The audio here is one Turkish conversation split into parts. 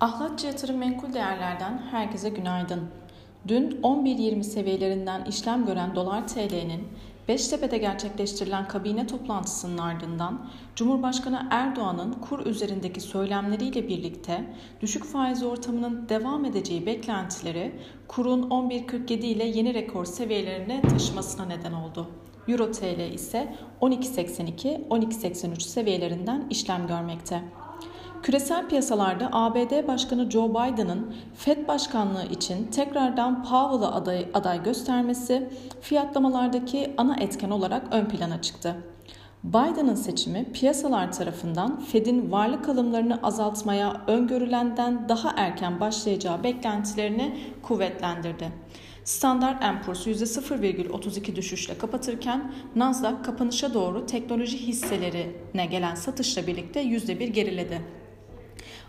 Ahlatçı Yatırım Menkul Değerler'den herkese günaydın. Dün 11.20 seviyelerinden işlem gören dolar TL'nin Beştepe'de gerçekleştirilen kabine toplantısının ardından Cumhurbaşkanı Erdoğan'ın kur üzerindeki söylemleriyle birlikte düşük faiz ortamının devam edeceği beklentileri kurun 11.47 ile yeni rekor seviyelerine taşımasına neden oldu. Euro TL ise 12.82-12.83 seviyelerinden işlem görmekte. Küresel piyasalarda ABD Başkanı Joe Biden'ın Fed başkanlığı için tekrardan Powell'ı aday, aday göstermesi fiyatlamalardaki ana etken olarak ön plana çıktı. Biden'ın seçimi piyasalar tarafından Fed'in varlık alımlarını azaltmaya öngörülenden daha erken başlayacağı beklentilerini kuvvetlendirdi. Standart Poor's %0,32 düşüşle kapatırken Nasdaq kapanışa doğru teknoloji hisselerine gelen satışla birlikte %1 geriledi.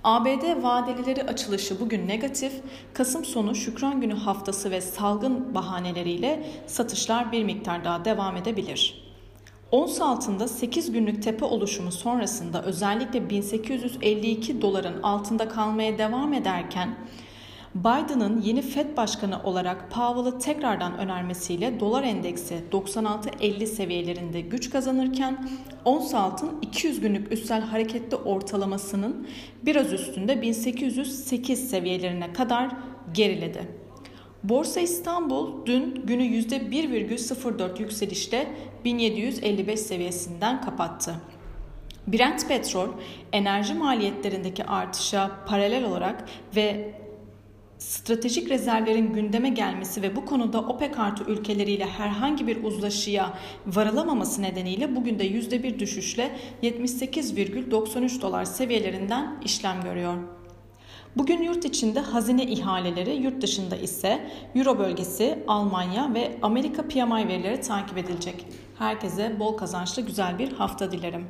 ABD vadelileri açılışı bugün negatif. Kasım sonu Şükran Günü haftası ve salgın bahaneleriyle satışlar bir miktar daha devam edebilir. Ons altında 8 günlük tepe oluşumu sonrasında özellikle 1852 doların altında kalmaya devam ederken Biden'ın yeni Fed başkanı olarak Powell'ı tekrardan önermesiyle dolar endeksi 96.50 seviyelerinde güç kazanırken ons altın 200 günlük üstel hareketli ortalamasının biraz üstünde 1808 seviyelerine kadar geriledi. Borsa İstanbul dün günü %1,04 yükselişle 1755 seviyesinden kapattı. Brent petrol enerji maliyetlerindeki artışa paralel olarak ve stratejik rezervlerin gündeme gelmesi ve bu konuda OPEC artı ülkeleriyle herhangi bir uzlaşıya varılamaması nedeniyle bugün de %1 düşüşle 78,93 dolar seviyelerinden işlem görüyor. Bugün yurt içinde hazine ihaleleri, yurt dışında ise Euro bölgesi, Almanya ve Amerika PMI verileri takip edilecek. Herkese bol kazançlı güzel bir hafta dilerim.